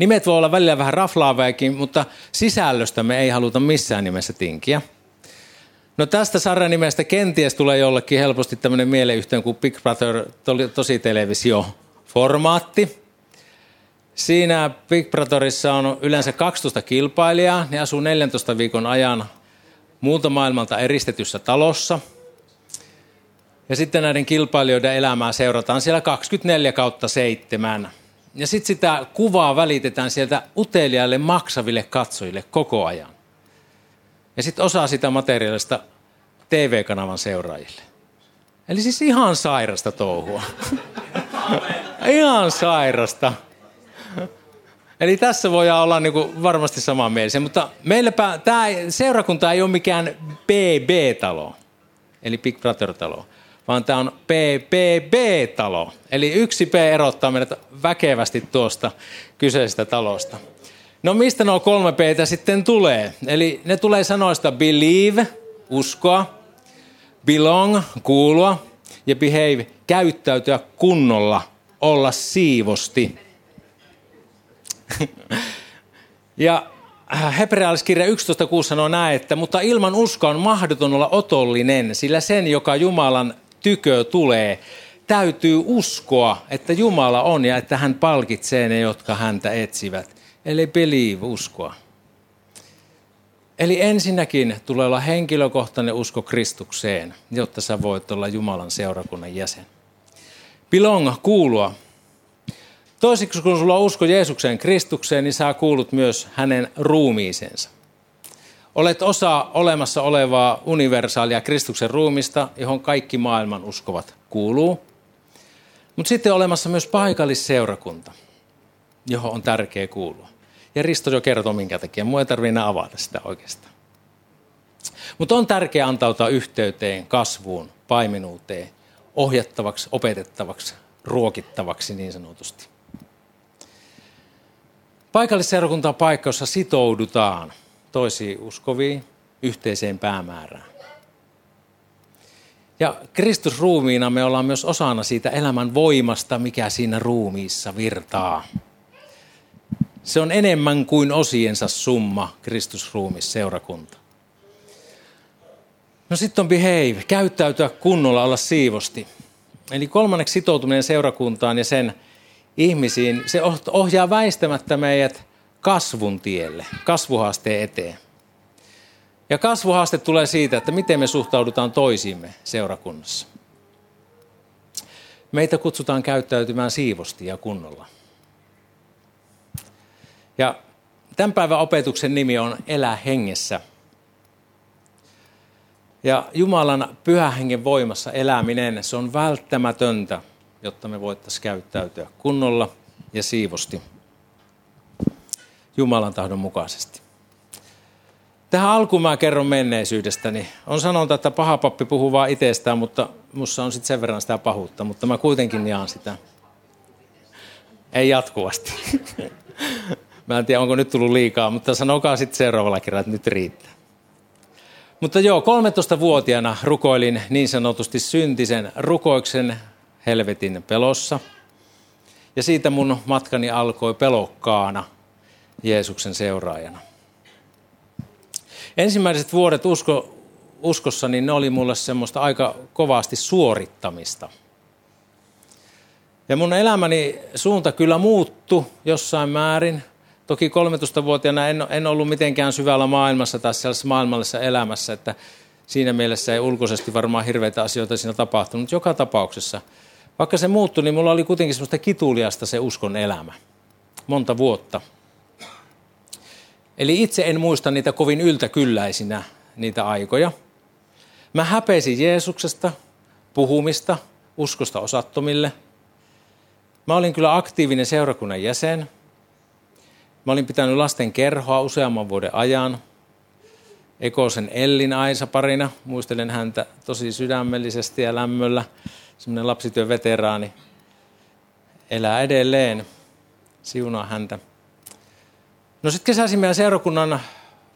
Nimet voi olla välillä vähän raflaavakin, mutta sisällöstä me ei haluta missään nimessä tinkiä. No tästä sarjan nimestä kenties tulee jollekin helposti tämmöinen mieleyhteen kuin Big Brother tosi televisio formaatti. Siinä Big Brotherissa on yleensä 12 kilpailijaa. Ne asuu 14 viikon ajan muuta maailmalta eristetyssä talossa. Ja sitten näiden kilpailijoiden elämää seurataan siellä 24 kautta 7. Ja sitten sitä kuvaa välitetään sieltä uteliaille maksaville katsojille koko ajan. Ja sitten osa sitä materiaalista TV-kanavan seuraajille. Eli siis ihan sairasta touhua. ihan sairasta. Eli tässä voi olla niin kuin varmasti mielessä, mutta meilläpä tämä seurakunta ei ole mikään BB-talo, eli Big Brother-talo, vaan tämä on PPB-talo. Eli yksi P erottaa meidät väkevästi tuosta kyseisestä talosta. No mistä nuo kolme p sitten tulee? Eli ne tulee sanoista believe, uskoa, belong, kuulua ja behave, käyttäytyä kunnolla, olla siivosti. ja äh, hebrealaiskirja 11.6 sanoo näin, että mutta ilman uskoa on mahdoton olla otollinen, sillä sen, joka Jumalan tykö tulee, täytyy uskoa, että Jumala on ja että hän palkitsee ne, jotka häntä etsivät. Eli believe, uskoa. Eli ensinnäkin tulee olla henkilökohtainen usko Kristukseen, jotta sä voit olla Jumalan seurakunnan jäsen. Belong, kuulua. Toiseksi kun sulla on usko Jeesukseen Kristukseen, niin sä kuulut myös hänen ruumiisensa. Olet osa olemassa olevaa universaalia Kristuksen ruumista, johon kaikki maailman uskovat kuuluu. Mutta sitten on olemassa myös paikallisseurakunta, johon on tärkeä kuulua. Ja Risto jo kertoo minkä takia. Mua ei tarvitse avata sitä oikeastaan. Mutta on tärkeää antautua yhteyteen, kasvuun, paiminuuteen, ohjattavaksi, opetettavaksi, ruokittavaksi niin sanotusti. Paikallisseurakunta on paikka, jossa sitoudutaan toisiin uskoviin yhteiseen päämäärään. Ja Kristus ruumiina me ollaan myös osana siitä elämän voimasta, mikä siinä ruumiissa virtaa. Se on enemmän kuin osiensa summa, Kristusruumis, seurakunta. No sitten on behave, käyttäytyä kunnolla, olla siivosti. Eli kolmanneksi sitoutuminen seurakuntaan ja sen ihmisiin, se ohjaa väistämättä meidät kasvun tielle, kasvuhaasteen eteen. Ja kasvuhaaste tulee siitä, että miten me suhtaudutaan toisiimme seurakunnassa. Meitä kutsutaan käyttäytymään siivosti ja kunnolla. Ja tämän päivän opetuksen nimi on Elää hengessä. Ja Jumalan pyhän hengen voimassa eläminen, se on välttämätöntä, jotta me voitaisiin käyttäytyä kunnolla ja siivosti Jumalan tahdon mukaisesti. Tähän alkuun mä kerron menneisyydestäni. On sanonta, että paha pappi puhuu vaan itsestään, mutta mussa on sitten sen verran sitä pahuutta, mutta mä kuitenkin jaan sitä. Ei jatkuvasti. Mä en tiedä, onko nyt tullut liikaa, mutta sanokaa sitten seuraavalla kerralla, että nyt riittää. Mutta joo, 13-vuotiaana rukoilin niin sanotusti syntisen rukoiksen helvetin pelossa. Ja siitä mun matkani alkoi pelokkaana Jeesuksen seuraajana. Ensimmäiset vuodet usko, uskossa, niin ne oli mulle semmoista aika kovasti suorittamista. Ja mun elämäni suunta kyllä muuttu jossain määrin. Toki 13-vuotiaana en, en ollut mitenkään syvällä maailmassa tai sellaisessa maailmallisessa elämässä, että siinä mielessä ei ulkoisesti varmaan hirveitä asioita siinä tapahtunut. Joka tapauksessa, vaikka se muuttui, niin mulla oli kuitenkin semmoista kituliasta se uskon elämä. Monta vuotta. Eli itse en muista niitä kovin yltäkylläisinä, niitä aikoja. Mä häpeisin Jeesuksesta, puhumista, uskosta osattomille. Mä olin kyllä aktiivinen seurakunnan jäsen – Mä olin pitänyt lasten kerhoa useamman vuoden ajan. Ekosen Ellin Aisa parina, muistelen häntä tosi sydämellisesti ja lämmöllä. Semmoinen lapsityön veteraani elää edelleen. Siunaa häntä. No sitten kesäisin meidän seurakunnan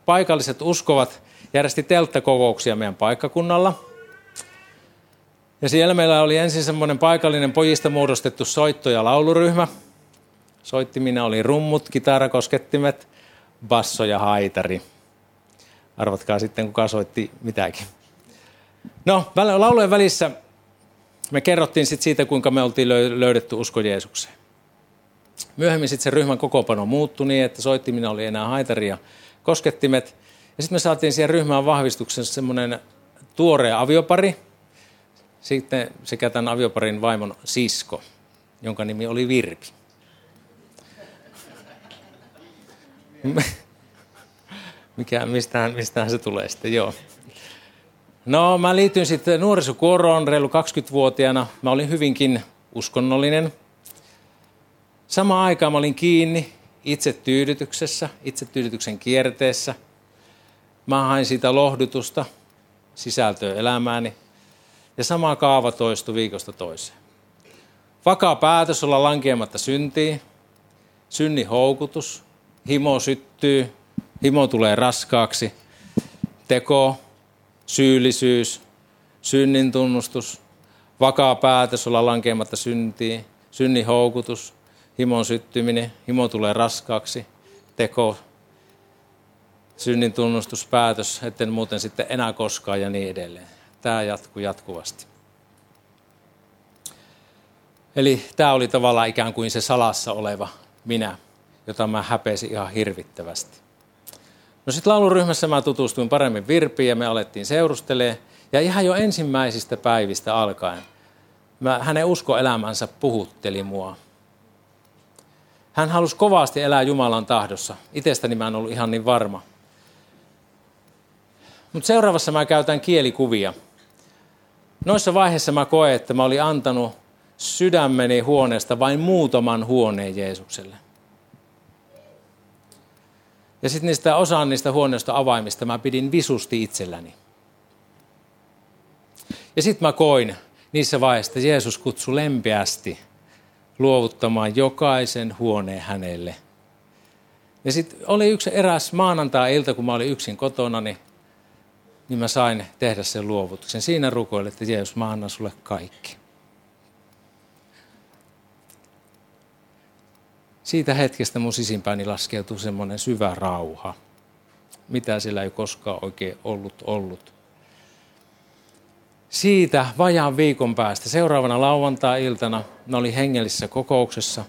paikalliset uskovat järjesti telttakokouksia meidän paikkakunnalla. Ja siellä meillä oli ensin semmoinen paikallinen pojista muodostettu soitto- ja lauluryhmä – Soittimina oli rummut, kitarakoskettimet, basso ja haitari. Arvatkaa sitten, kuka soitti mitäkin. No, laulujen välissä me kerrottiin sit siitä, kuinka me oltiin löydetty usko Jeesukseen. Myöhemmin sitten se ryhmän kokoopano muuttui niin, että soittimina oli enää haitari ja koskettimet. Ja sitten me saatiin siihen ryhmään vahvistuksen semmoinen tuore aviopari, sitten sekä tämän avioparin vaimon sisko, jonka nimi oli Virpi. Mikä, mistähän, mistähän se tulee sitten, joo. No mä liityin sitten nuorisokuoroon reilu 20-vuotiaana. Mä olin hyvinkin uskonnollinen. Samaan aikaan mä olin kiinni itse tyydytyksessä, itse tyydytyksen kierteessä. Mä hain siitä lohdutusta, sisältöä elämääni. Ja sama kaava toistui viikosta toiseen. Vakaa päätös olla lankeamatta syntiin, synni houkutus, himo syttyy, himo tulee raskaaksi, teko, syyllisyys, synnin tunnustus, vakaa päätös olla lankeamatta syntiin, synnin houkutus, himon syttyminen, himo tulee raskaaksi, teko, synnin tunnustus, päätös, etten muuten sitten enää koskaan ja niin edelleen. Tämä jatkuu jatkuvasti. Eli tämä oli tavallaan ikään kuin se salassa oleva minä, jota mä häpesin ihan hirvittävästi. No sitten lauluryhmässä mä tutustuin paremmin Virpiin ja me alettiin seurustelemaan. Ja ihan jo ensimmäisistä päivistä alkaen mä, hänen uskoelämänsä puhutteli mua. Hän halusi kovasti elää Jumalan tahdossa. Itsestäni mä en ollut ihan niin varma. Mutta seuraavassa mä käytän kielikuvia. Noissa vaiheissa mä koen, että mä olin antanut sydämeni huoneesta vain muutaman huoneen Jeesukselle. Ja sitten niistä osaan niistä huoneista avaimista mä pidin visusti itselläni. Ja sitten mä koin niissä vaiheissa, että Jeesus kutsui lempeästi luovuttamaan jokaisen huoneen hänelle. Ja sitten oli yksi eräs maanantai-ilta, kun mä olin yksin kotona, niin, niin mä sain tehdä sen luovutuksen. Siinä rukoilin, että Jeesus, mä annan sulle kaikki. siitä hetkestä mun sisimpääni laskeutui semmoinen syvä rauha, mitä sillä ei koskaan oikein ollut ollut. Siitä vajaan viikon päästä, seuraavana lauantai-iltana, ne oli hengellisessä kokouksessa.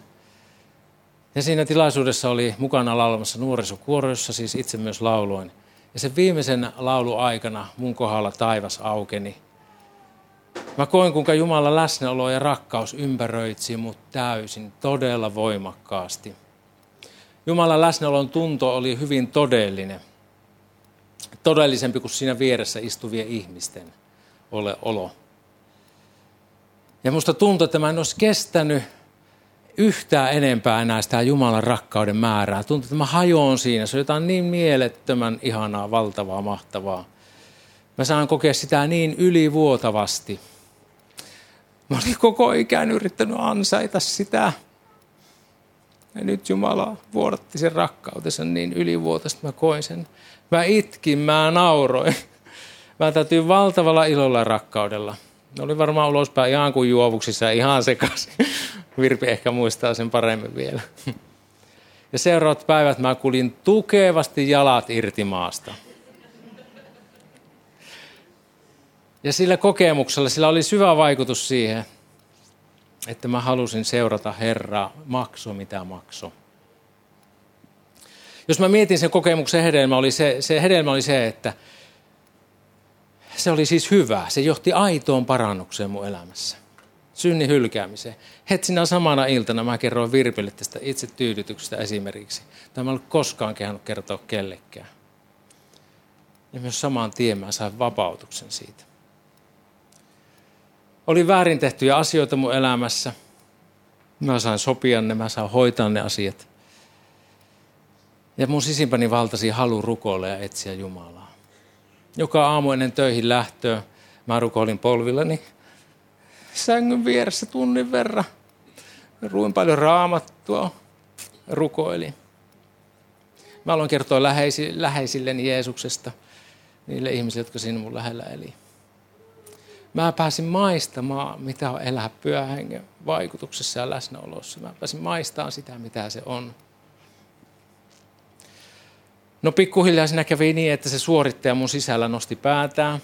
Ja siinä tilaisuudessa oli mukana laulamassa nuorisokuoro, jossa siis itse myös lauloin. Ja sen viimeisen laulu aikana mun kohdalla taivas aukeni. Mä koin, kuinka Jumalan läsnäolo ja rakkaus ympäröitsi mut täysin, todella voimakkaasti. Jumalan läsnäolon tunto oli hyvin todellinen. Todellisempi kuin siinä vieressä istuvien ihmisten ole olo. Ja musta tuntui, että mä en olisi kestänyt yhtään enempää enää sitä Jumalan rakkauden määrää. Tuntuu, että mä hajoon siinä. Se on jotain niin mielettömän ihanaa, valtavaa, mahtavaa. Mä saan kokea sitä niin ylivuotavasti. Mä olin koko ikään yrittänyt ansaita sitä. Ja nyt Jumala vuodatti sen rakkautensa niin ylivuotosta, mä koin sen. Mä itkin, mä nauroin. Mä täytyy valtavalla ilolla rakkaudella. Ne oli varmaan ulospäin ihan kuin juovuksissa, ihan sekaisin. Virpi ehkä muistaa sen paremmin vielä. Ja seuraavat päivät mä kulin tukevasti jalat irti maasta. Ja sillä kokemuksella, sillä oli syvä vaikutus siihen, että mä halusin seurata Herraa, makso mitä makso. Jos mä mietin sen kokemuksen hedelmä, oli se, se hedelmä oli se, että se oli siis hyvä. Se johti aitoon parannukseen mun elämässä. Synnin hylkäämiseen. Heti sinä samana iltana mä kerroin Virpille tästä itse tyydytyksestä esimerkiksi. Tämä en koskaan kehannut kertoa kellekään. Ja myös samaan tien mä sain vapautuksen siitä. Oli väärin tehtyjä asioita mun elämässä. Mä sain sopia ne, mä sain hoitaa ne asiat. Ja mun sisimpäni valtasi halu rukoilla ja etsiä Jumalaa. Joka aamu ennen töihin lähtöä mä rukoilin polvillani sängyn vieressä tunnin verran. Ruin paljon raamattua, rukoilin. Mä aloin kertoa läheisilleni Jeesuksesta, niille ihmisille, jotka siinä mun lähellä eli. Mä pääsin maistamaan, mitä on elää pyöhengen vaikutuksessa ja läsnäolossa. Mä pääsin maistamaan sitä, mitä se on. No pikkuhiljaa siinä kävi niin, että se suorittaja mun sisällä nosti päätään.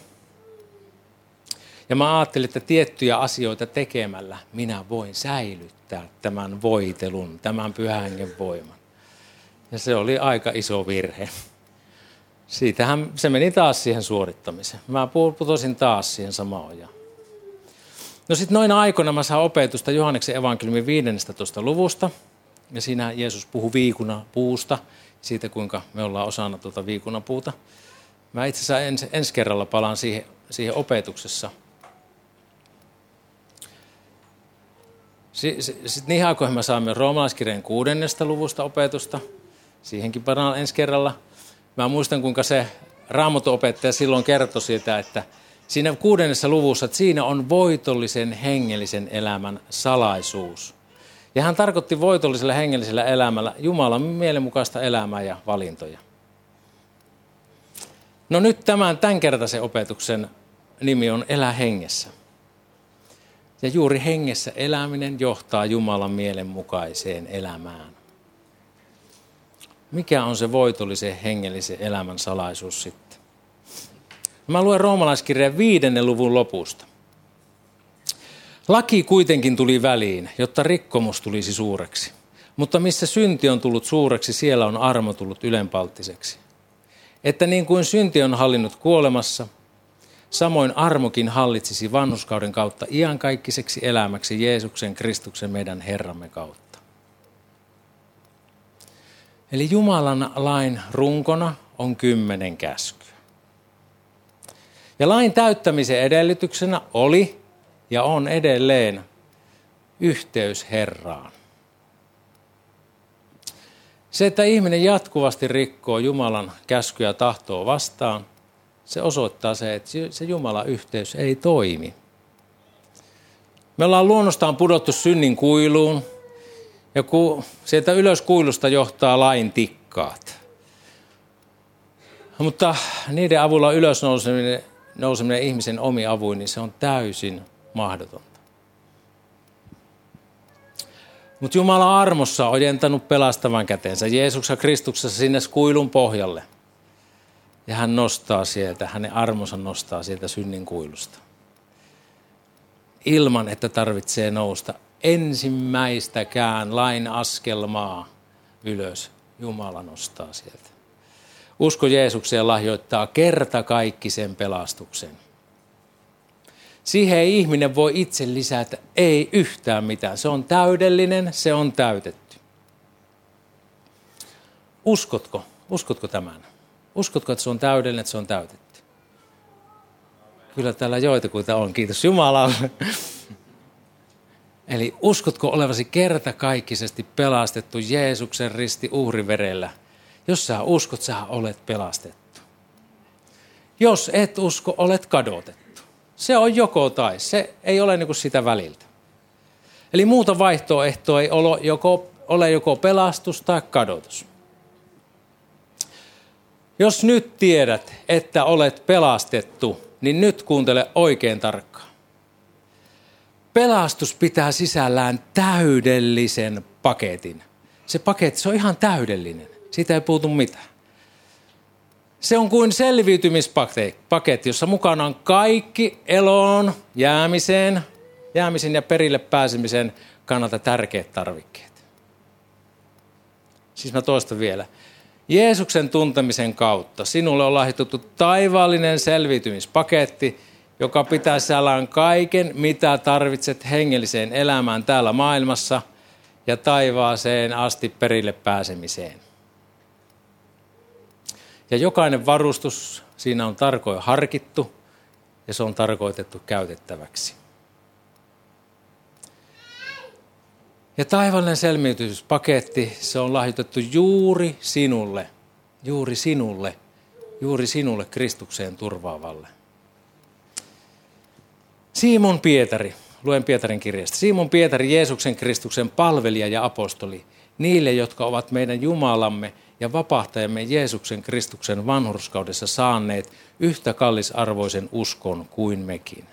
Ja mä ajattelin, että tiettyjä asioita tekemällä minä voin säilyttää tämän voitelun, tämän pyhän voiman. Ja se oli aika iso virhe. Siitähän se meni taas siihen suorittamiseen. Mä putosin taas siihen samaan ojaan. No sitten noina aikoina mä saan opetusta Johanneksen evankeliumin 15. luvusta. Ja siinä Jeesus puhuu viikuna puusta, siitä kuinka me ollaan osana tuota viikunapuuta. Mä itse asiassa ens, ensi kerralla palaan siihen, siihen opetuksessa. Sitten niihin aikoihin mä saamme roomalaiskirjan kuudennesta luvusta opetusta. Siihenkin palaan ensi kerralla. Mä muistan, kuinka se raamatuopettaja silloin kertoi siitä, että siinä kuudennessa luvussa, että siinä on voitollisen hengellisen elämän salaisuus. Ja hän tarkoitti voitollisella hengellisellä elämällä Jumalan mielenmukaista elämää ja valintoja. No nyt tämän tämänkertaisen opetuksen nimi on Elä hengessä. Ja juuri hengessä eläminen johtaa Jumalan mielenmukaiseen elämään. Mikä on se voitollisen hengellisen elämän salaisuus sitten? Mä luen roomalaiskirjan viidennen luvun lopusta. Laki kuitenkin tuli väliin, jotta rikkomus tulisi suureksi. Mutta missä synti on tullut suureksi, siellä on armo tullut ylenpalttiseksi. Että niin kuin synti on hallinnut kuolemassa, samoin armokin hallitsisi vanhuskauden kautta iankaikkiseksi elämäksi Jeesuksen Kristuksen meidän Herramme kautta. Eli Jumalan lain runkona on kymmenen käskyä. Ja lain täyttämisen edellytyksenä oli ja on edelleen yhteys Herraan. Se, että ihminen jatkuvasti rikkoo Jumalan käskyä tahtoa vastaan, se osoittaa se, että se Jumalan yhteys ei toimi. Me ollaan luonnostaan pudottu synnin kuiluun, ja ku, sieltä ylös kuilusta johtaa lain tikkaat. Mutta niiden avulla ylös nouseminen, nouseminen ihmisen omi avuin, niin se on täysin mahdotonta. Mutta Jumala on armossa ojentanut pelastavan käteensä Jeesuksessa Kristuksessa sinne kuilun pohjalle. Ja hän nostaa sieltä, hänen armonsa nostaa sieltä synnin kuilusta. Ilman, että tarvitsee nousta ensimmäistäkään lain askelmaa ylös. Jumala nostaa sieltä. Usko Jeesukseen lahjoittaa kerta kaikki sen pelastuksen. Siihen ei ihminen voi itse lisätä, ei yhtään mitään. Se on täydellinen, se on täytetty. Uskotko? Uskotko tämän? Uskotko, että se on täydellinen, että se on täytetty? Kyllä täällä joitakuita on, kiitos Jumalalle. Eli uskotko olevasi kertakaikkisesti pelastettu Jeesuksen risti uhriverellä? Jos sä uskot, sä olet pelastettu. Jos et usko, olet kadotettu. Se on joko tai, se ei ole niin kuin sitä väliltä. Eli muuta vaihtoehtoa ei ole joko, ole joko pelastus tai kadotus. Jos nyt tiedät, että olet pelastettu, niin nyt kuuntele oikein tarkkaan. Pelastus pitää sisällään täydellisen paketin. Se paketti, se on ihan täydellinen. Siitä ei puutu mitään. Se on kuin selviytymispaketti, jossa mukana on kaikki eloon jäämiseen, jäämisen ja perille pääsemisen kannalta tärkeät tarvikkeet. Siis mä toistan vielä. Jeesuksen tuntemisen kautta sinulle on lahjoitettu taivaallinen selviytymispaketti, joka pitää sisällään kaiken, mitä tarvitset hengelliseen elämään täällä maailmassa ja taivaaseen asti perille pääsemiseen. Ja jokainen varustus siinä on tarkoin harkittu ja se on tarkoitettu käytettäväksi. Ja taivallinen selmiytyspaketti, se on lahjoitettu juuri sinulle, juuri sinulle, juuri sinulle Kristukseen turvaavalle. Simon Pietari, luen Pietarin kirjasta. Simon Pietari, Jeesuksen Kristuksen palvelija ja apostoli, niille, jotka ovat meidän Jumalamme ja vapahtajamme Jeesuksen Kristuksen vanhurskaudessa saaneet yhtä kallisarvoisen uskon kuin mekin.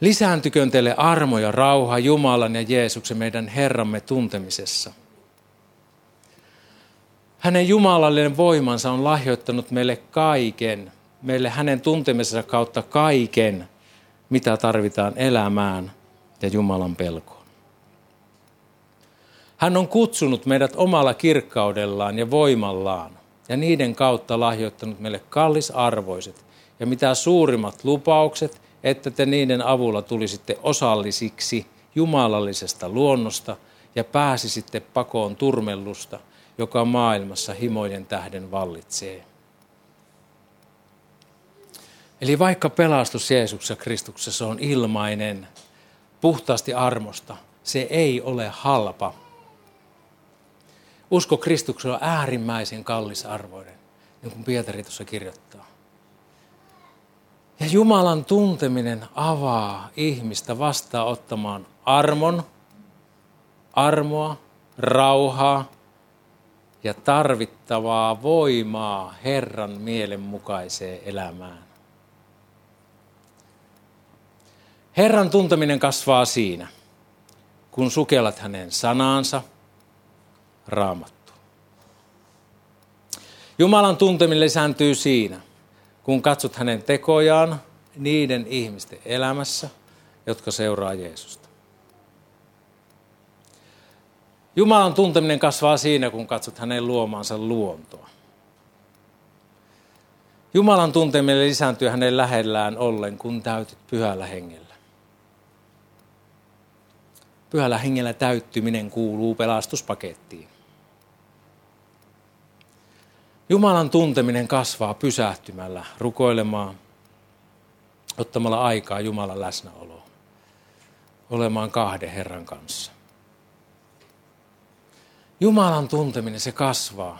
Lisääntyköön teille armo ja rauha Jumalan ja Jeesuksen meidän Herramme tuntemisessa. Hänen jumalallinen voimansa on lahjoittanut meille kaiken, meille hänen tuntemisensa kautta kaiken, mitä tarvitaan elämään ja Jumalan pelkoon. Hän on kutsunut meidät omalla kirkkaudellaan ja voimallaan ja niiden kautta lahjoittanut meille kallisarvoiset ja mitä suurimmat lupaukset, että te niiden avulla tulisitte osallisiksi jumalallisesta luonnosta ja pääsisitte pakoon turmellusta, joka maailmassa himojen tähden vallitsee. Eli vaikka pelastus Jeesuksessa Kristuksessa on ilmainen, puhtaasti armosta, se ei ole halpa. Usko Kristuksella on äärimmäisen kallisarvoinen, niin kuin Pietari tuossa kirjoittaa. Ja Jumalan tunteminen avaa ihmistä vastaanottamaan armon, armoa, rauhaa ja tarvittavaa voimaa Herran mielenmukaiseen elämään. Herran tunteminen kasvaa siinä, kun sukellat hänen sanaansa, raamattu. Jumalan tunteminen lisääntyy siinä, kun katsot hänen tekojaan niiden ihmisten elämässä, jotka seuraa Jeesusta. Jumalan tunteminen kasvaa siinä, kun katsot hänen luomaansa luontoa. Jumalan tunteminen lisääntyy hänen lähellään ollen, kun täytyt pyhällä hengellä. Pyhällä hengellä täyttyminen kuuluu pelastuspakettiin. Jumalan tunteminen kasvaa pysähtymällä, rukoilemaan, ottamalla aikaa Jumalan läsnäoloon, olemaan kahden Herran kanssa. Jumalan tunteminen se kasvaa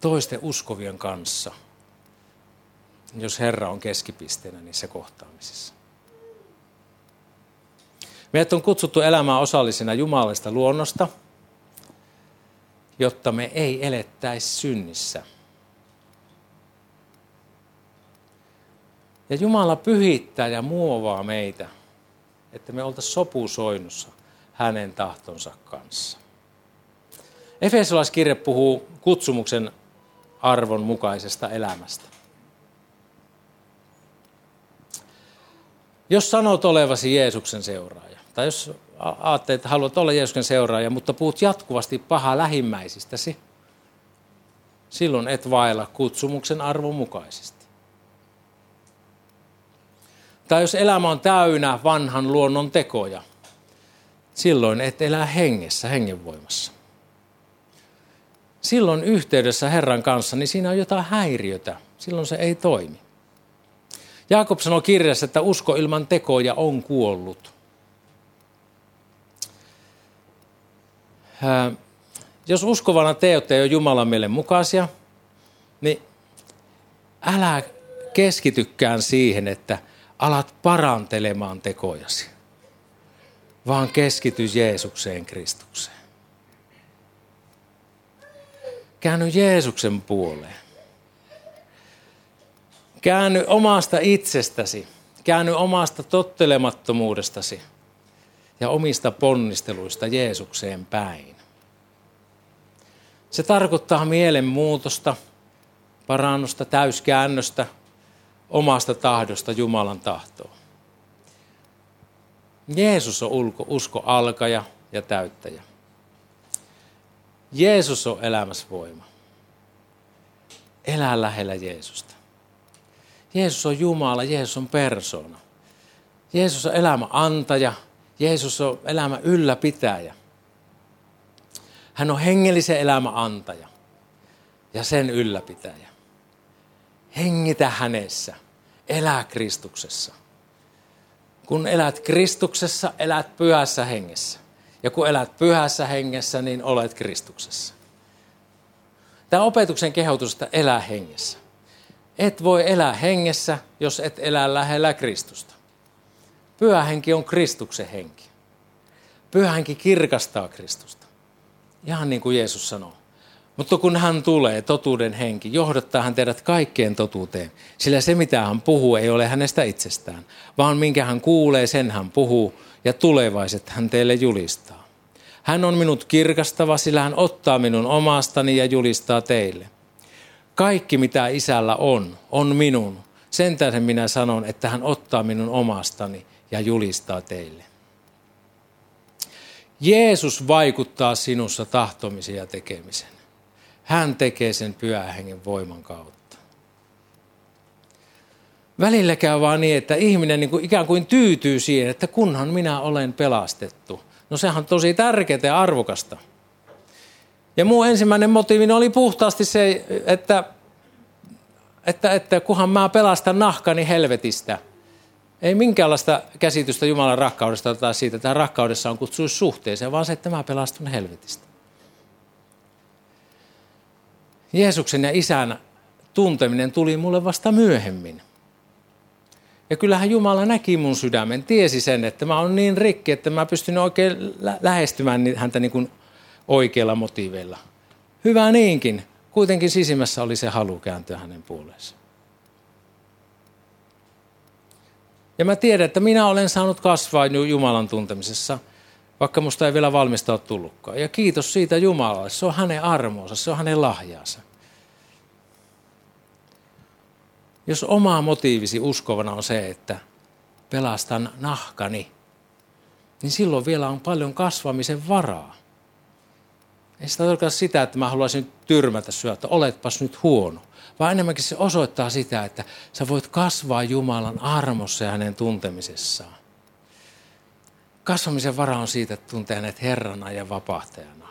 toisten uskovien kanssa, jos Herra on keskipisteenä niissä kohtaamisissa. Meidät on kutsuttu elämään osallisena Jumalasta luonnosta, jotta me ei elettäisi synnissä. Ja Jumala pyhittää ja muovaa meitä, että me oltaisiin sopusoinnussa hänen tahtonsa kanssa. Efesolaiskirje puhuu kutsumuksen arvon mukaisesta elämästä. Jos sanot olevasi Jeesuksen seuraaja, tai jos ajattelet, että haluat olla Jeesuksen seuraaja, mutta puhut jatkuvasti pahaa lähimmäisistäsi, silloin et vailla kutsumuksen arvon mukaisesti. Tai jos elämä on täynnä vanhan luonnon tekoja, silloin et elää hengessä, hengenvoimassa. Silloin yhteydessä Herran kanssa, niin siinä on jotain häiriötä. Silloin se ei toimi. Jaakob sanoi kirjassa, että usko ilman tekoja on kuollut. Jos uskovana teot ei ole Jumalan mielen mukaisia, niin älä keskitykään siihen, että alat parantelemaan tekojasi, vaan keskity Jeesukseen Kristukseen. Käänny Jeesuksen puoleen. Käänny omasta itsestäsi, käänny omasta tottelemattomuudestasi ja omista ponnisteluista Jeesukseen päin. Se tarkoittaa mielenmuutosta, parannusta, täyskäännöstä omasta tahdosta Jumalan tahtoon. Jeesus on ulko, usko alkaja ja täyttäjä. Jeesus on elämässä voima. Elää lähellä Jeesusta. Jeesus on Jumala, Jeesus on persona. Jeesus on elämä antaja, Jeesus on elämä ylläpitäjä. Hän on hengellisen elämän antaja ja sen ylläpitäjä. Hengitä hänessä, elää Kristuksessa. Kun elät Kristuksessa, elät pyhässä hengessä. Ja kun elät pyhässä hengessä, niin olet Kristuksessa. Tämä opetuksen kehotus, että elää hengessä. Et voi elää hengessä, jos et elä lähellä Kristusta. Pyhä henki on Kristuksen henki. Pyhä henki kirkastaa Kristusta. Ihan niin kuin Jeesus sanoo. Mutta kun hän tulee, totuuden henki, johdattaa hän teidät kaikkeen totuuteen. Sillä se, mitä hän puhuu, ei ole hänestä itsestään, vaan minkä hän kuulee, sen hän puhuu, ja tulevaiset hän teille julistaa. Hän on minut kirkastava, sillä hän ottaa minun omastani ja julistaa teille. Kaikki, mitä isällä on, on minun. Sen tähden minä sanon, että hän ottaa minun omastani ja julistaa teille. Jeesus vaikuttaa sinussa tahtomisen ja tekemisen. Hän tekee sen pyhän hengen voiman kautta. Välillä käy vaan niin, että ihminen niin kuin ikään kuin tyytyy siihen, että kunhan minä olen pelastettu. No sehän on tosi tärkeää ja arvokasta. Ja muu ensimmäinen motiivini oli puhtaasti se, että, että, että kunhan mä pelastan nahkani helvetistä. Ei minkäänlaista käsitystä Jumalan rakkaudesta tai siitä, että rakkaudessa on kutsuissuhteeseen, vaan se, että mä pelastun helvetistä. Jeesuksen ja isän tunteminen tuli mulle vasta myöhemmin. Ja kyllähän Jumala näki mun sydämen, tiesi sen, että mä oon niin rikki, että mä pystyn oikein lähestymään häntä niin kuin oikeilla motiiveilla. Hyvä niinkin. Kuitenkin sisimmässä oli se halu kääntyä hänen puoleensa. Ja mä tiedän, että minä olen saanut kasvaa Jumalan tuntemisessa, vaikka musta ei vielä valmista ole tullutkaan. Ja kiitos siitä Jumalalle. Se on hänen armoonsa, se on hänen lahjaansa. Jos oma motiivisi uskovana on se, että pelastan nahkani, niin silloin vielä on paljon kasvamisen varaa. Ei sitä tarkoita sitä, että mä haluaisin tyrmätä syö, että oletpas nyt huono. Vaan enemmänkin se osoittaa sitä, että sä voit kasvaa Jumalan armossa ja hänen tuntemisessaan. Kasvamisen vara on siitä, että tuntee hänet Herrana ja vapahtajana.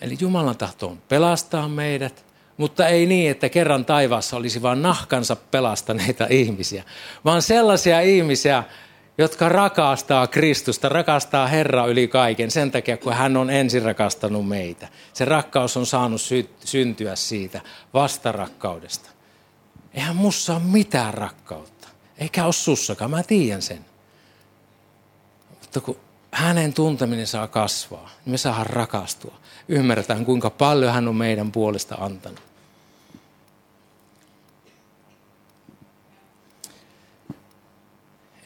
Eli Jumalan tahto on pelastaa meidät, mutta ei niin, että kerran taivaassa olisi vain nahkansa pelastaneita ihmisiä, vaan sellaisia ihmisiä, jotka rakastaa Kristusta, rakastaa Herra yli kaiken sen takia, kun hän on ensin rakastanut meitä. Se rakkaus on saanut sy- syntyä siitä vastarakkaudesta. Eihän mussa ole mitään rakkautta, eikä ole sussakaan, mä tiedän sen. Mutta kun hänen tunteminen saa kasvaa, niin me saadaan rakastua. Ymmärretään, kuinka paljon hän on meidän puolesta antanut.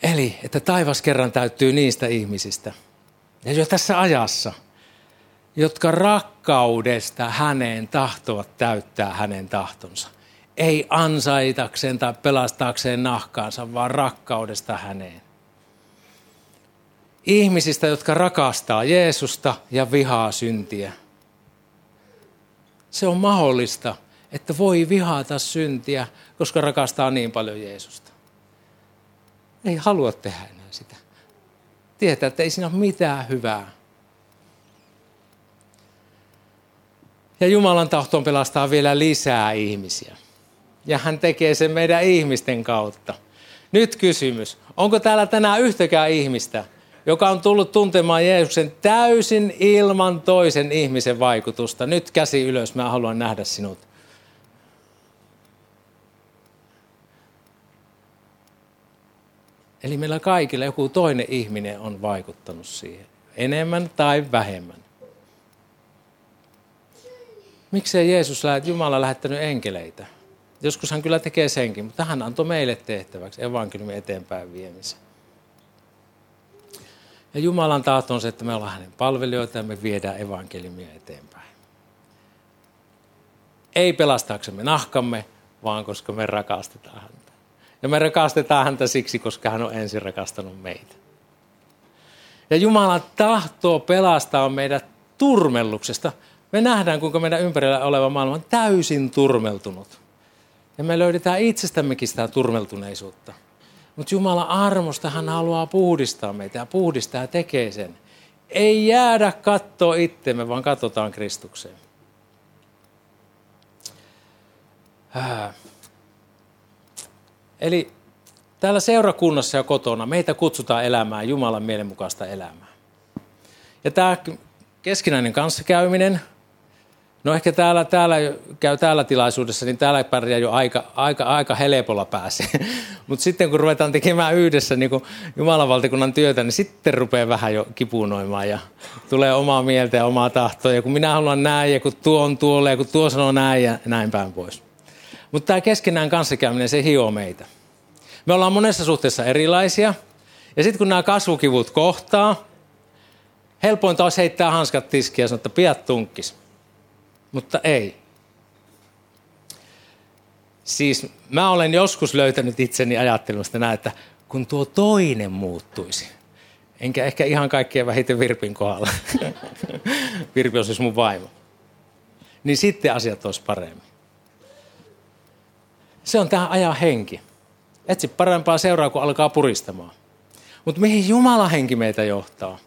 Eli, että taivas kerran täyttyy niistä ihmisistä. Ja jo tässä ajassa, jotka rakkaudesta häneen tahtovat täyttää hänen tahtonsa. Ei ansaitakseen tai pelastaakseen nahkaansa, vaan rakkaudesta häneen. Ihmisistä, jotka rakastaa Jeesusta ja vihaa syntiä. Se on mahdollista, että voi vihata syntiä, koska rakastaa niin paljon Jeesusta ei halua tehdä enää sitä. Tietää, että ei siinä ole mitään hyvää. Ja Jumalan tahtoon pelastaa vielä lisää ihmisiä. Ja hän tekee sen meidän ihmisten kautta. Nyt kysymys. Onko täällä tänään yhtäkään ihmistä, joka on tullut tuntemaan Jeesuksen täysin ilman toisen ihmisen vaikutusta? Nyt käsi ylös, mä haluan nähdä sinut. Eli meillä kaikilla joku toinen ihminen on vaikuttanut siihen, enemmän tai vähemmän. Miksei Jeesus, Jumala lähettänyt enkeleitä? Joskus hän kyllä tekee senkin, mutta hän antoi meille tehtäväksi evankeliumin eteenpäin viemisen. Ja Jumalan tahto on se, että me ollaan hänen palvelijoita ja me viedään evankeliumia eteenpäin. Ei pelastaaksemme nahkamme, vaan koska me rakastetaan häntä. Ja me rakastetaan häntä siksi, koska hän on ensin rakastanut meitä. Ja Jumala tahtoo pelastaa meidät turmelluksesta. Me nähdään, kuinka meidän ympärillä oleva maailma on täysin turmeltunut. Ja me löydetään itsestämmekin sitä turmeltuneisuutta. Mutta Jumala armosta hän haluaa puhdistaa meitä ja puhdistaa ja tekee sen. Ei jäädä katsoa itsemme, vaan katsotaan Kristukseen. Äh. Eli täällä seurakunnassa ja kotona meitä kutsutaan elämään Jumalan mielenmukaista elämää. Ja tämä keskinäinen kanssakäyminen, No ehkä täällä, täällä käy täällä tilaisuudessa, niin täällä pärjää jo aika, aika, aika helpolla pääsee. Mutta sitten kun ruvetaan tekemään yhdessä niin Jumalan valtakunnan työtä, niin sitten rupeaa vähän jo kipunoimaan ja tulee omaa mieltä ja omaa tahtoa. Ja kun minä haluan näin ja kun tuo on tuolle ja kun tuo sanoo näin ja näin päin pois. Mutta tämä keskenään kanssakäyminen, se hioo meitä. Me ollaan monessa suhteessa erilaisia. Ja sitten kun nämä kasvukivut kohtaa, helpointa olisi heittää hanskat tiskiä ja sanoa, että tunkkis mutta ei. Siis mä olen joskus löytänyt itseni ajattelusta näin, että kun tuo toinen muuttuisi, enkä ehkä ihan kaikkien vähiten Virpin kohdalla, Virpi on siis mun vaimo, niin sitten asiat olisi paremmin. Se on tämä ajan henki. Etsi parempaa seuraa, kun alkaa puristamaan. Mutta mihin Jumala henki meitä johtaa?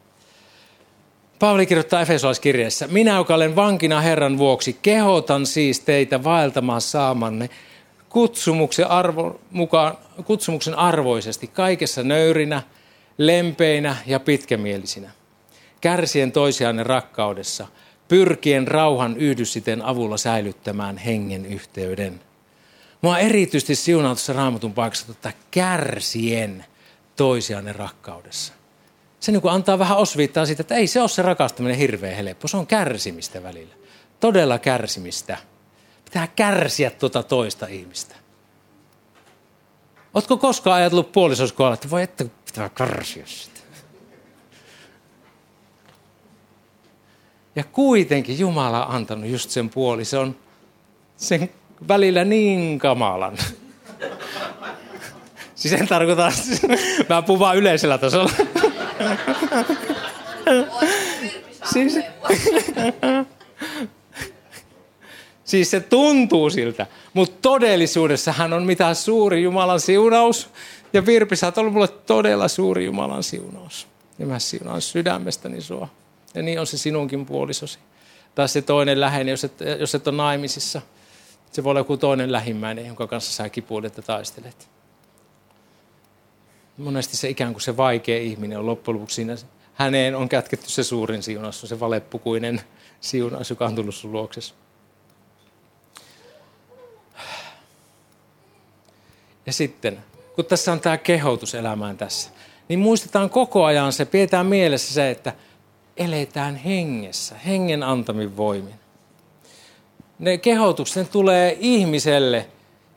Paavali kirjoittaa Efesolaiskirjeessä, minä joka olen vankina Herran vuoksi, kehotan siis teitä vaeltamaan saamanne kutsumuksen, arvo, mukaan, kutsumuksen arvoisesti, kaikessa nöyrinä, lempeinä ja pitkämielisinä, kärsien toisianne rakkaudessa, pyrkien rauhan yhdyssiten avulla säilyttämään hengen yhteyden. Mua erityisesti siunaa tuossa raamatun paikassa, että kärsien toisianne rakkaudessa se niin kuin antaa vähän osviittaa siitä, että ei se ole se rakastaminen hirveän helppo. Se on kärsimistä välillä. Todella kärsimistä. Pitää kärsiä tuota toista ihmistä. Oletko koskaan ajatellut puolisoskohdalla, että voi että pitää kärsiä sitä? Ja kuitenkin Jumala on antanut just sen puolison, sen välillä niin kamalan. Siis en tarkoita, mä puhun vaan yleisellä tasolla siis, siis se tuntuu siltä, mutta todellisuudessa hän on mitä suuri Jumalan siunaus. Ja Virpi, sä oot ollut mulle todella suuri Jumalan siunaus. Ja mä siunaan sydämestäni sua. Ja niin on se sinunkin puolisosi. Tai se toinen läheinen, jos et, jos et ole naimisissa. Se voi olla joku toinen lähimmäinen, jonka kanssa sä kipuilet ja taistelet monesti se ikään kuin se vaikea ihminen on loppujen lopuksi siinä, häneen on kätketty se suurin siunaus, se valeppukuinen siunaus, joka on tullut sun luoksesi. Ja sitten, kun tässä on tämä kehotus elämään tässä, niin muistetaan koko ajan se, pidetään mielessä se, että eletään hengessä, hengen antamin voimin. Ne kehotukset ne tulee ihmiselle,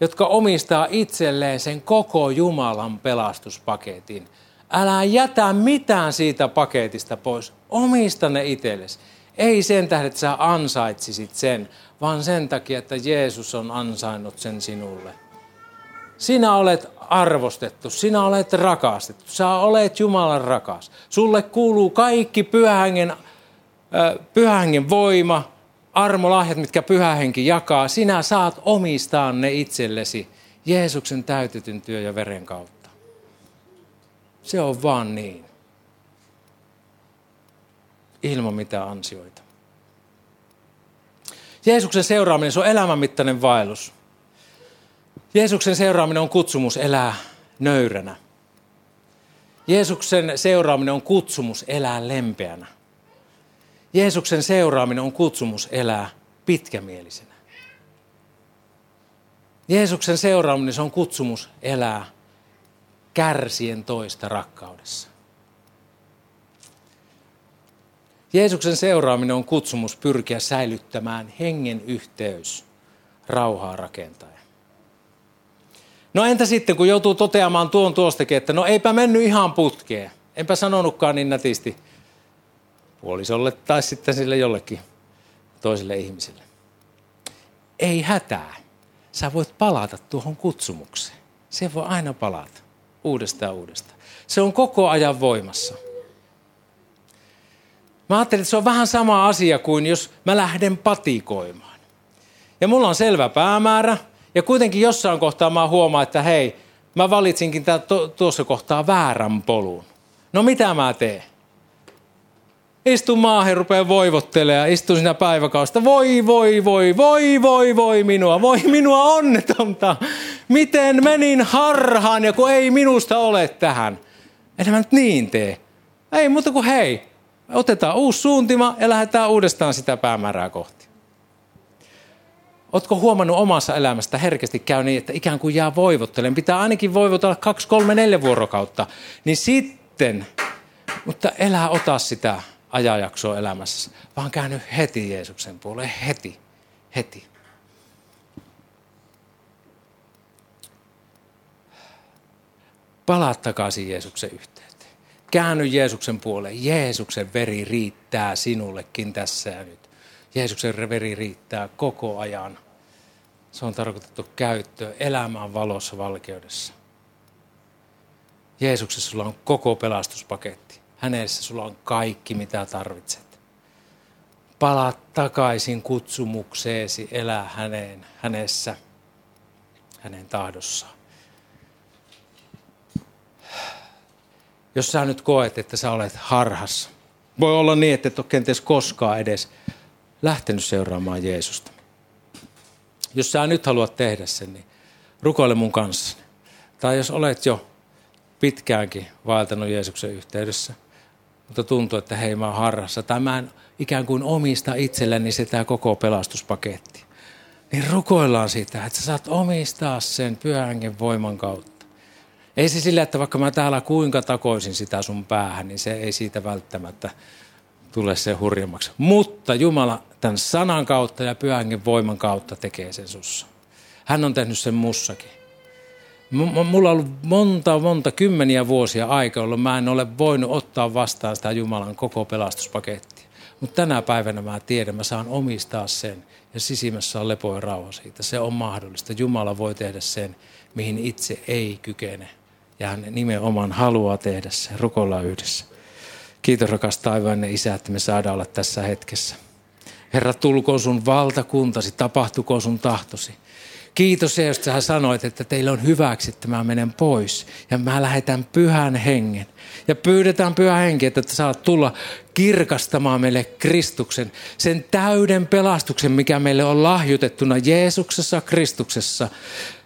jotka omistaa itselleen sen koko Jumalan pelastuspaketin. Älä jätä mitään siitä paketista pois. Omista ne itsellesi. Ei sen tähden, että sä ansaitsisit sen, vaan sen takia, että Jeesus on ansainnut sen sinulle. Sinä olet arvostettu, sinä olet rakastettu, sä olet Jumalan rakas. Sulle kuuluu kaikki pyhängen, pyhängen voima, armolahjat, mitkä pyhä henki jakaa, sinä saat omistaa ne itsellesi Jeesuksen täytetyn työ ja veren kautta. Se on vaan niin. Ilman mitään ansioita. Jeesuksen seuraaminen se on elämänmittainen vaellus. Jeesuksen seuraaminen on kutsumus elää nöyränä. Jeesuksen seuraaminen on kutsumus elää lempeänä. Jeesuksen seuraaminen on kutsumus elää pitkämielisenä. Jeesuksen seuraaminen se on kutsumus elää kärsien toista rakkaudessa. Jeesuksen seuraaminen on kutsumus pyrkiä säilyttämään hengen yhteys rauhaa rakentaen. No entä sitten, kun joutuu toteamaan tuon tuostakin, että no eipä mennyt ihan putkeen. Enpä sanonutkaan niin nätisti puolisolle tai sitten sille jollekin toiselle ihmiselle. Ei hätää. Sä voit palata tuohon kutsumukseen. Se voi aina palata uudestaan uudestaan. Se on koko ajan voimassa. Mä ajattelin, että se on vähän sama asia kuin jos mä lähden patikoimaan. Ja mulla on selvä päämäärä, ja kuitenkin jossain kohtaa mä huomaan, että hei, mä valitsinkin tuossa kohtaa väärän polun. No mitä mä teen? Istun maahan, rupeaa voivottelemaan, istun siinä päiväkausta. Voi, voi, voi, voi, voi, voi minua, voi minua onnetonta. Miten menin harhaan ja kun ei minusta ole tähän. Enhän mä nyt niin tee. Ei mutta kuin hei, otetaan uusi suuntima ja lähdetään uudestaan sitä päämäärää kohti. Oletko huomannut omassa elämästä herkästi käy niin, että ikään kuin jää voivottelemaan. Pitää ainakin voivotella kaksi, kolme, neljä vuorokautta. Niin sitten, mutta elää ota sitä ajanjaksoa elämässä, vaan käänny heti Jeesuksen puoleen, heti, heti. Palaa takaisin Jeesuksen yhteyteen. Käänny Jeesuksen puoleen. Jeesuksen veri riittää sinullekin tässä ja nyt. Jeesuksen veri riittää koko ajan. Se on tarkoitettu käyttöön elämään valossa valkeudessa. Jeesuksessa sulla on koko pelastuspaketti. Hänessä sulla on kaikki, mitä tarvitset. Palaa takaisin kutsumukseesi, elää häneen, hänessä, hänen tahdossaan. Jos sä nyt koet, että sä olet harhassa, voi olla niin, että et ole kenties koskaan edes lähtenyt seuraamaan Jeesusta. Jos sä nyt haluat tehdä sen, niin rukoile mun kanssa. Tai jos olet jo pitkäänkin vaeltanut Jeesuksen yhteydessä, mutta tuntuu, että hei mä oon harrassa, tai mä en ikään kuin omista itselleni sitä koko pelastuspaketti. Niin rukoillaan sitä, että sä saat omistaa sen pyhän voiman kautta. Ei se sillä, että vaikka mä täällä kuinka takoisin sitä sun päähän, niin se ei siitä välttämättä tule se hurjemmaksi. Mutta Jumala tämän sanan kautta ja pyhän voiman kautta tekee sen sussa. Hän on tehnyt sen mussakin. Mulla on ollut monta, monta kymmeniä vuosia aikaa, jolloin mä en ole voinut ottaa vastaan sitä Jumalan koko pelastuspakettia. Mutta tänä päivänä mä tiedän, mä saan omistaa sen ja sisimmässä on lepo ja rauha siitä. Se on mahdollista. Jumala voi tehdä sen, mihin itse ei kykene. Ja hän nimenomaan haluaa tehdä sen. Rukoillaan yhdessä. Kiitos rakas taivainen Isä, että me saadaan olla tässä hetkessä. Herra, tulkoon sun valtakuntasi, tapahtukoon sun tahtosi. Kiitos että sä sanoit, että teillä on hyväksi, että mä menen pois. Ja mä lähetän pyhän hengen. Ja pyydetään pyhä henki, että saat tulla kirkastamaan meille Kristuksen, sen täyden pelastuksen, mikä meille on lahjutettuna Jeesuksessa Kristuksessa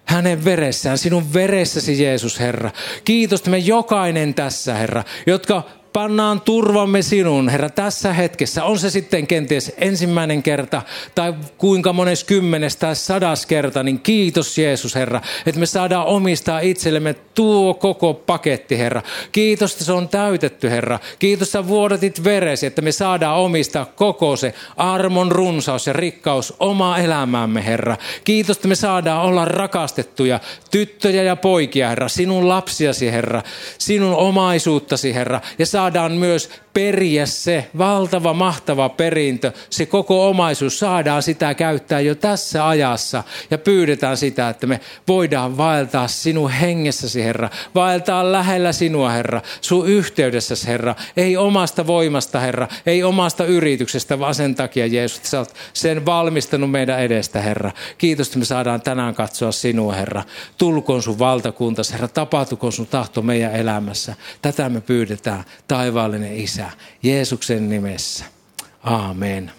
hänen veressään, sinun veressäsi Jeesus Herra. Kiitos, että me jokainen tässä Herra, jotka pannaan turvamme sinun, Herra, tässä hetkessä. On se sitten kenties ensimmäinen kerta tai kuinka mones kymmenes tai sadas kerta, niin kiitos Jeesus, Herra, että me saadaan omistaa itsellemme tuo koko paketti, Herra. Kiitos, että se on täytetty, Herra. Kiitos, että vuodatit veresi, että me saadaan omistaa koko se armon runsaus ja rikkaus oma elämäämme, Herra. Kiitos, että me saadaan olla rakastettuja tyttöjä ja poikia, Herra, sinun lapsiasi, Herra, sinun omaisuuttasi, Herra, ja saa saadaan myös periä se valtava, mahtava perintö, se koko omaisuus, saadaan sitä käyttää jo tässä ajassa. Ja pyydetään sitä, että me voidaan vaeltaa sinun hengessäsi, Herra. Vaeltaa lähellä sinua, Herra. Sun yhteydessäsi, Herra. Ei omasta voimasta, Herra. Ei omasta yrityksestä, vaan sen takia, Jeesus, että sä olet sen valmistanut meidän edestä, Herra. Kiitos, että me saadaan tänään katsoa sinua, Herra. Tulkoon sun valtakuntas, Herra. Tapahtukoon sun tahto meidän elämässä. Tätä me pyydetään, taivaallinen Isä. Jeesuksen nimessä. Amen.